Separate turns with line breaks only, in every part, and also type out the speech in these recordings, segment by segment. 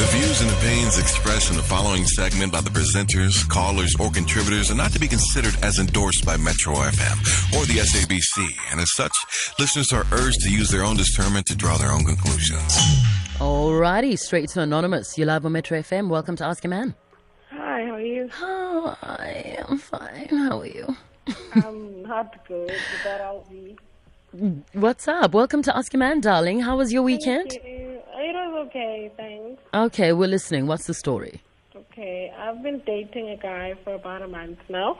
The views and opinions expressed in the following segment by the presenters, callers, or contributors are not to be considered as endorsed by Metro FM or the SABC, and as such, listeners are urged to use their own discernment to draw their own conclusions.
Alrighty, straight to Anonymous. You're live on Metro FM. Welcome to Ask a Man.
Hi, how are you?
Hi, I'm fine. How are you?
I'm not good, but I'll be.
What's up? Welcome to Ask a Man, darling. How was your weekend?
Thank you. Okay, thanks.
Okay, we're listening. What's the story?
Okay, I've been dating a guy for about a month now.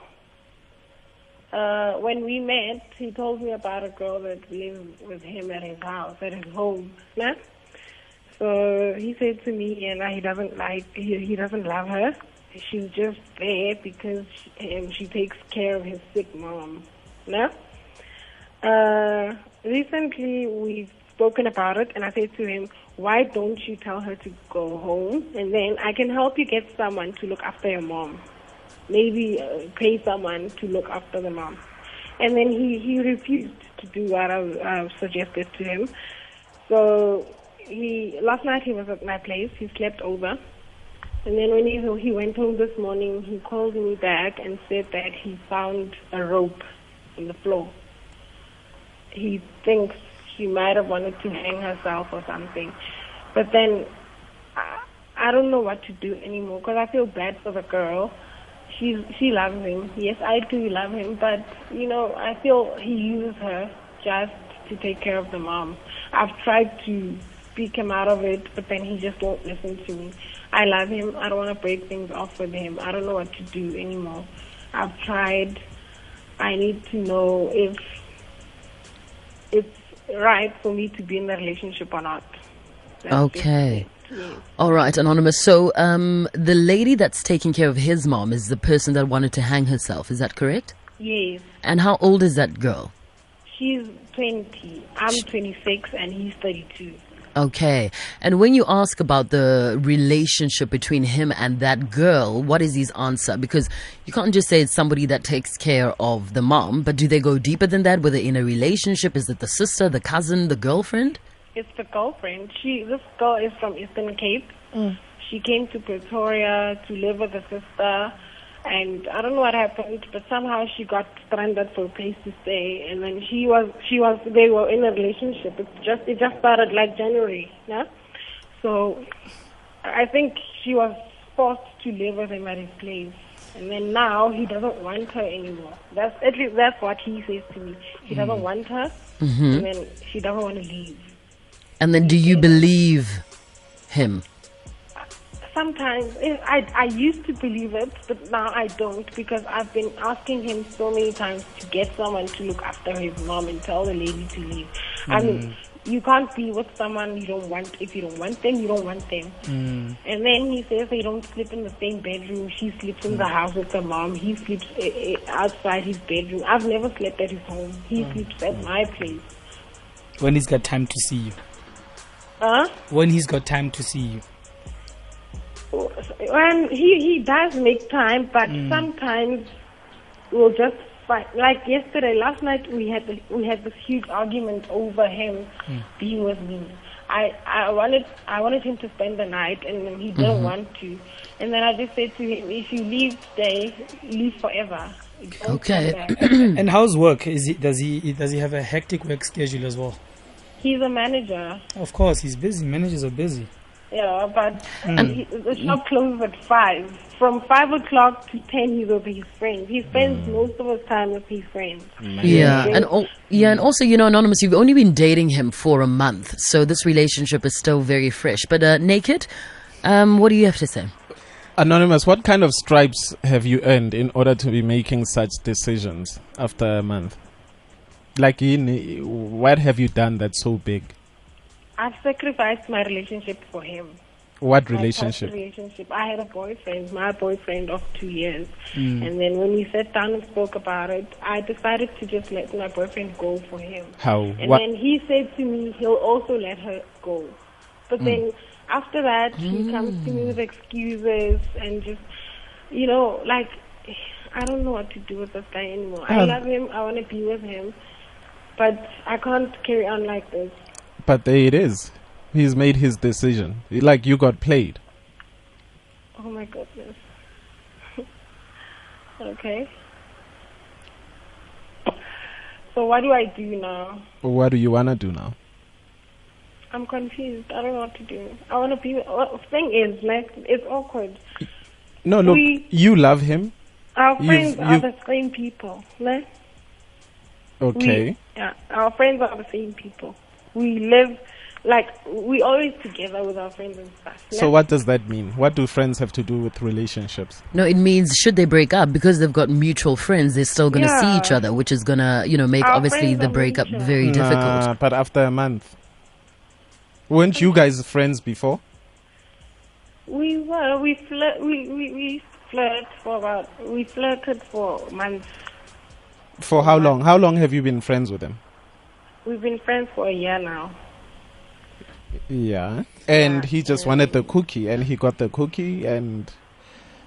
Uh, when we met, he told me about a girl that lived with him at his house, at his home. Nah? So he said to me, and he doesn't like, he, he doesn't love her. She's just there because she, um, she takes care of his sick mom. Nah? Uh, recently, we've spoken about it, and I said to him, why don't you tell her to go home, and then I can help you get someone to look after your mom. Maybe uh, pay someone to look after the mom. And then he, he refused to do what I uh, suggested to him. So he last night he was at my place. He slept over. And then when he, he went home this morning, he called me back and said that he found a rope on the floor. He thinks she might have wanted to hang herself or something. But then I, I don't know what to do anymore because I feel bad for the girl. She's, she loves him. Yes, I do love him, but you know, I feel he uses her just to take care of the mom. I've tried to speak him out of it, but then he just won't listen to me. I love him. I don't want to break things off with him. I don't know what to do anymore. I've tried. I need to know if it's right for me to be in a relationship or not. That's
Okay.
Yes.
All right, Anonymous. So, um, the lady that's taking care of his mom is the person that wanted to hang herself. Is that correct?
Yes.
And how old is that girl?
She's 20. I'm 26 and he's 32.
Okay. And when you ask about the relationship between him and that girl, what is his answer? Because you can't just say it's somebody that takes care of the mom, but do they go deeper than that? Whether in a relationship, is it the sister, the cousin, the girlfriend?
It's the girlfriend. She, this girl is from Eastern Cape. Mm. She came to Pretoria to live with her sister, and I don't know what happened, but somehow she got stranded for a place to stay. And then she was, she was, they were in a relationship. It just, it just started like January, yeah. So, I think she was forced to live with him at his place. And then now he doesn't want her anymore. That's at least that's what he says to me. He doesn't hmm. want her, mm-hmm. and then she doesn't want to leave.
And then do you believe him?
Sometimes eh, I I used to believe it, but now I don't because I've been asking him so many times to get someone to look after his mom and tell the lady to leave. I mean, you can't be with someone you don't want. If you don't want them, you don't want them. And then he says they don't sleep in the same bedroom. She sleeps in the house with the mom. He sleeps eh, eh, outside his bedroom. I've never slept at his home. He sleeps at my place.
When he's got time to see you.
Huh?
When he's got time to see you.
When he he does make time, but mm. sometimes we'll just fight. Like yesterday, last night we had the, we had this huge argument over him mm. being with me. I I wanted I wanted him to spend the night, and he didn't mm-hmm. want to. And then I just said to him, if you leave today, leave forever.
Okay.
And how's work? Is he does he does he have a hectic work schedule as well?
He's a manager.
Of course, he's busy. Managers are busy.
Yeah, but he, the shop closes at five. From five o'clock to ten, he's with his friends. He spends most of his time with his friends.
Yeah, and al- yeah, and also, you know, anonymous, you've only been dating him for a month, so this relationship is still very fresh. But uh, naked, um, what do you have to say?
Anonymous, what kind of stripes have you earned in order to be making such decisions after a month? Like, in, what have you done that's so big?
I've sacrificed my relationship for him.
What relationship?
relationship. I had a boyfriend, my boyfriend of two years, mm. and then when we sat down and spoke about it, I decided to just let my boyfriend go for him.
How?
And
What?
then he said to me he'll also let her go. But mm. then after that, he mm. comes to me with excuses and just, you know, like, I don't know what to do with this guy anymore. I
Um,
love him. I want to be with him. But I can't carry on like this.
But there it is. He's made his decision. Like, you got played.
Oh my goodness. okay. So what do I do now?
What do you wanna do now?
I'm confused. I don't know what to do. I want to be. What thing is, like, it's awkward.
No, look,
We-
you love him.
Our
You've-
friends are
you've-
the same people. Like,
Okay.
We, yeah, our friends are the same people. We live like we always together with our friends and stuff.
So
like,
what does that mean? What do friends have to do with relationships?
No, it means should they break up because they've got mutual friends, they're still going to see each other, which is going to, you know, make
Our
obviously the breakup
mutual.
very
Nah,
difficult.
but after a month. Weren't you guys friends before?
we were we flirt we, we we flirt for about we flirted for months.
For how long? How long have you been friends with him?
We've been friends for a year now.
Yeah. And
Yeah,
he just
yeah.
wanted the cookie and he got the cookie and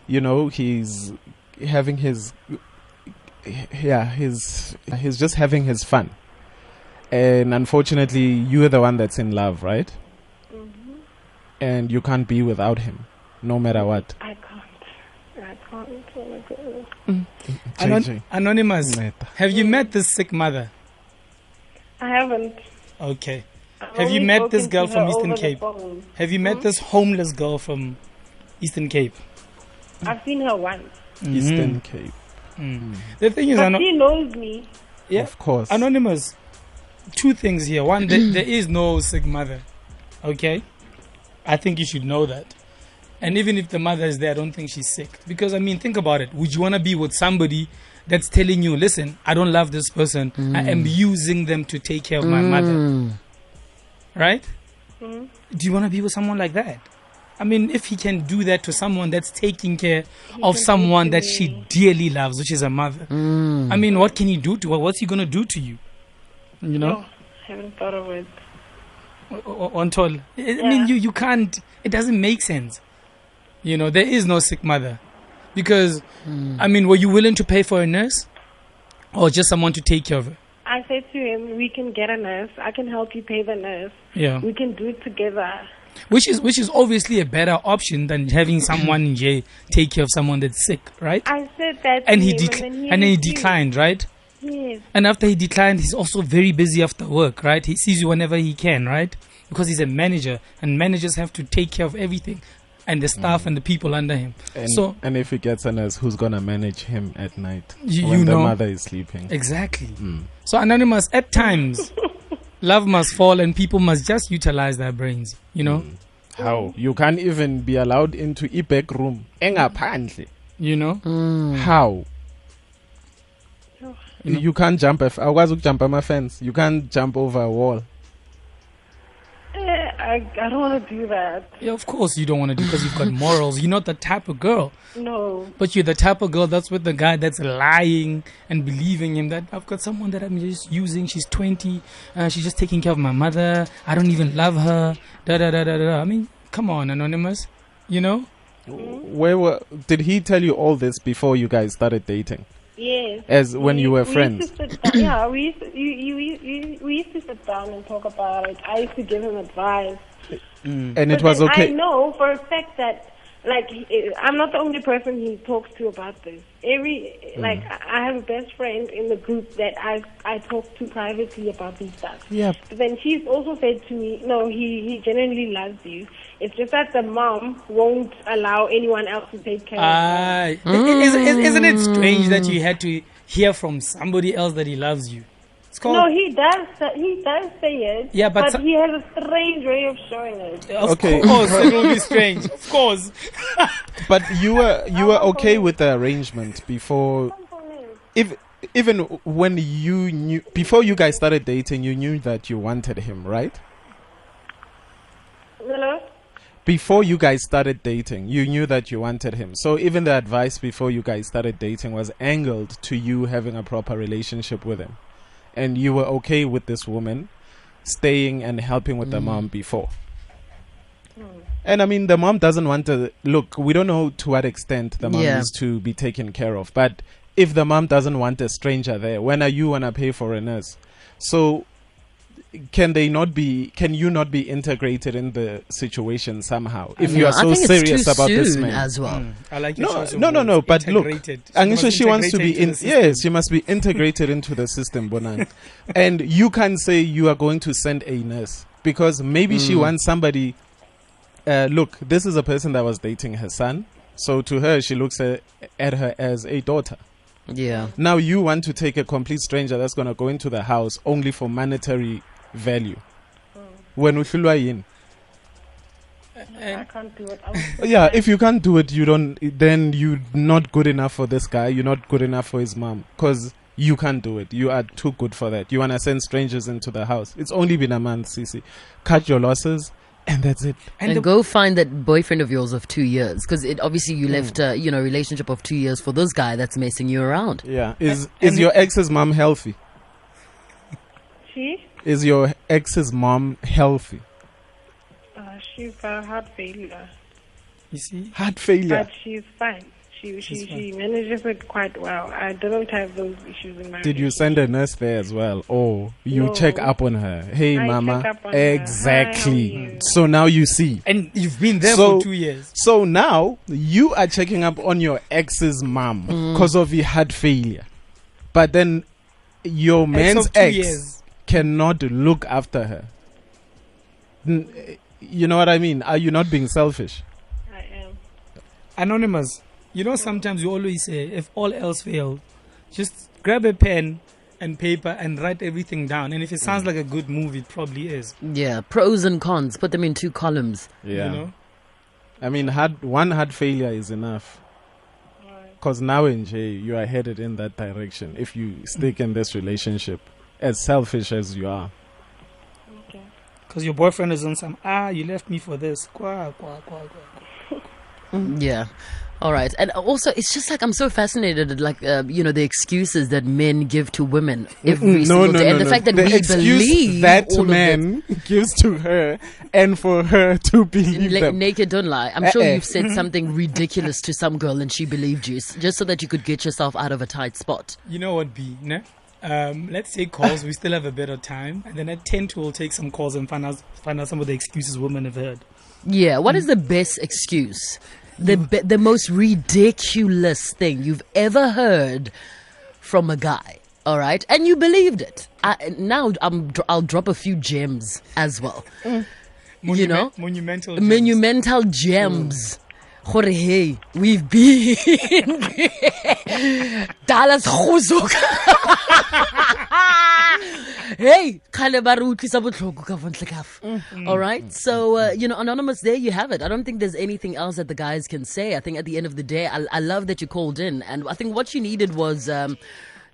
you know, he's having his yeah, he's he's just having his fun. And unfortunately, you're the one that's in love, right?
Mm-hmm.
And you can't be without him no matter mm-hmm. what.
I can't. I can't. Oh my goodness.
Mm.
Anon-
Anonymous,
mm.
have you mm. met this sick mother?
I haven't.
Okay.
I've
Have you met this girl from Eastern Cape? Have you met this homeless girl from Eastern Cape?
I've seen her once. Mm-hmm.
Eastern Cape.
Mm. Hmm. The thing is,
But
ano-
she knows me.
yeah,
Of course.
anonymous. Two things here. One, there, there is no sick mother. Okay, I think you should know that. And even if the mother is there, I don't think she's sick. Because I mean, think about it. Would you want to be with somebody that's telling you, "Listen, I don't love this person. I am using them to take care of my mother."
Mm.
Right?
Mhm.
Do you want to be with someone like that? I mean, if he can do that to someone that's taking care of someone that she dearly loves, which is a mother.
Mm.
I mean, what can he do to her? What's he gonna do to you? You know,
Oh, haven't thought of it.
O- o- on toll. I I
Yeah.
mean, you you can't. It doesn't make sense. You know, there is no sick mother, because hmm. I mean, were you willing to pay for a nurse, or just someone to take care of her?
I said to him, "We can get a nurse. I can help you pay the nurse.
Yeah,
We can do it together."
which is which is obviously a better option than having someone in jail take care of someone that's sick, right?
I said that,
And
to
he
him,
dec-
and then he,
and then he declined, right?
Yes.
And after he declined, he's also very busy after work, right? He sees you whenever he can, right? Because he's a manager, and managers have to take care of everything, and the staff and the people under him.
And,
so
and if he gets a nurse, who's gonna manage him at night
You-
when
you
the
know.
mother is sleeping?
exactly.
Mm.
So anonymous, at times, love must fall, and people must just utilize their brains. You know,
How you can't even be allowed into a back room? Engaphandle.
you know.
Mm.
How? You, you can't jump. If I was jump on my fence, you can't jump over a wall.
I, I don't want to do that.
Yeah, of course you don't want to do because you've got morals. You're not the type of girl,
No.
but you're the type of girl that's with the guy that's lying and believing him that I've got someone that I'm just using. She's 20. Uh, she's just taking care of my mother. I don't even love her. Da da da da da. I mean, come on, anonymous. You know.
Where were? Did he tell you all this before you guys started dating?
Yes.
As when
We-
you were
we
friends?
Sit yeah, we used to, you, you, you, we used to sit down and talk about it. I used to give him advice.
And it was okay.
I know for a fact that, like, I'm not the only person he talks to about this. Every,
Mm.
like, I I have a best friend in the group that I I talk to privately about these stuff.
Yeah.
But then she's also said to me, no, he, he genuinely loves you. It's just that the mom won't allow anyone else to take care of her.
Ah, is, is, isn't it strange that you had to hear from somebody else that he loves you? It's called.
No, he does. He does say it.
Yeah, but so-
he has a strange way of showing it.
of
Okay.
course, it will be strange. Of course.
But you were you were okay with the arrangement before, if even when you knew before you guys started dating, you knew that you wanted him, right?
Hello.
Before you guys started dating, you knew that you wanted him. So even the advice before you guys started dating was angled to you having a proper relationship with him, and you were okay with this woman staying and helping with the mm. mom before. Mm. And I mean, the mom doesn't want to look. We don't know to what extent the mom
Yeah.
is to be taken care of. But if the mom doesn't want a stranger there, when are you gonna pay for a nurse? So can they not be? Can you not be integrated in the situation somehow? If you are so serious about this man,
as well.
Mm, I like
no, no, no, no. But look,
Integrated.
Angisha,
must
she wants to be in.
into the system.
Yes, she must be integrated into the system, Bonan. and you can't say you are going to send a nurse because maybe she
Mm.
wants somebody. Uh, look, this is a person that was dating her son, so to her, she looks at, at her as a daughter.
Yeah.
Now you want to take a complete stranger that's going to go into the house only for monetary value. When uhlulwa yini?
I can't do it.
Yeah, if you can't do it, you don't. Then you're not good enough for this guy. You're not good enough for his mom because you can't do it. You are too good for that. You wanna send strangers into the house. It's only been a month, Cece. Cut your losses, and that's it.
And,
the-
go find that boyfriend of yours of two years, because it obviously
Hmm.
you left, uh, you know, relationship of two years for this guy that's messing you around.
Yeah. Is
and
is
it-
your ex's mom healthy?
she,
Is your ex's mom healthy?
uh, she's a heart failure,
you see,
Heart failure.
but she's fine. She she
She's
she manages it quite well. I didn't have those issues in my.
Did you send a nurse there as well? Or you
No.
check up on her? Hey,
I
mama.
check up on her. Hi,
Exactly. So now you see.
and you've been there
So-
for two years.
So now you are checking up on your ex's mom
Mm.
because of your heart failure, but then your man's
of two
ex
years.
Cannot look after her. You know what I mean? Are you not being selfish?
I am.
Anonymous. You know, sometimes you always say, if all else fails, just grab a pen and paper and write everything down. And if it
Mm.
sounds like a good move, it probably is.
Yeah, pros and cons. Put them in two columns. Yeah.
You know?
I mean, heart, one heart failure is enough. Because now in J, you are headed in that direction. If you stick in this relationship, as selfish as you are.
Okay.
Because your boyfriend is on some, ah, you left me for this. Qua, qua, qua, qua.
Yeah. All right. And also, it's just like I'm so fascinated at like uh, you know the excuses that men give to women every single day, and the fact that
the
we
excuse
believe
that
all
man gives to her, and for her to
this.
believe
La-
them.
naked, don't lie. I'm sure
Uh-uh.
you've said something ridiculous to some girl and she believed you, just so that you could get yourself out of a tight spot.
You know what, B? Ne? Um, let's take calls. we still have a bit of time. And then at 10 to, we'll take some calls and find out, find out some of the excuses women have heard.
Yeah. What is the best excuse? The be- the most ridiculous thing you've ever heard from a guy. All right, and you believed it. I, now I'm, I'll drop a few gems as well. You know?
Monumental. gems.
monumental gems. Gore hey, we've been Dallas khuzuk. hey, khale ba re utlwisa botlhoko ka fa ntle ka fa. All right. So, uh, you know, anonymous there you have it. I don't think there's anything else that the guys can say. I think at the end of the day, I, I love that you called in and I think what you needed was um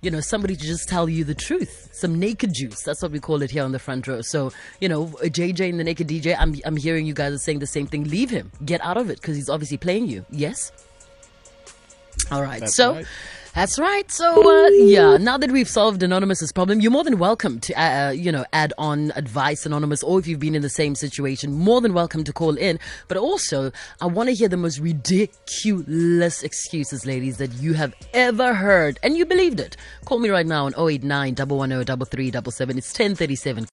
you know, somebody to just tell you the truth. Some naked juice. That's what we call it here on the front row. So, you know, JJ and the naked DJ, I'm, I'm hearing you guys are saying the same thing. Leave him. Get out of it because he's obviously playing you. Yes? All right.
That's
so.
right.
That's right. So, uh, yeah, now that we've solved Anonymous's problem, you're more than welcome to, uh, uh, you know, add on advice, Anonymous, or if you've been in the same situation, more than welcome to call in. But also, I want to hear the most ridiculous excuses, ladies, that you have ever heard and you believed it. Call me right now on 089 110 3377. It's 1037.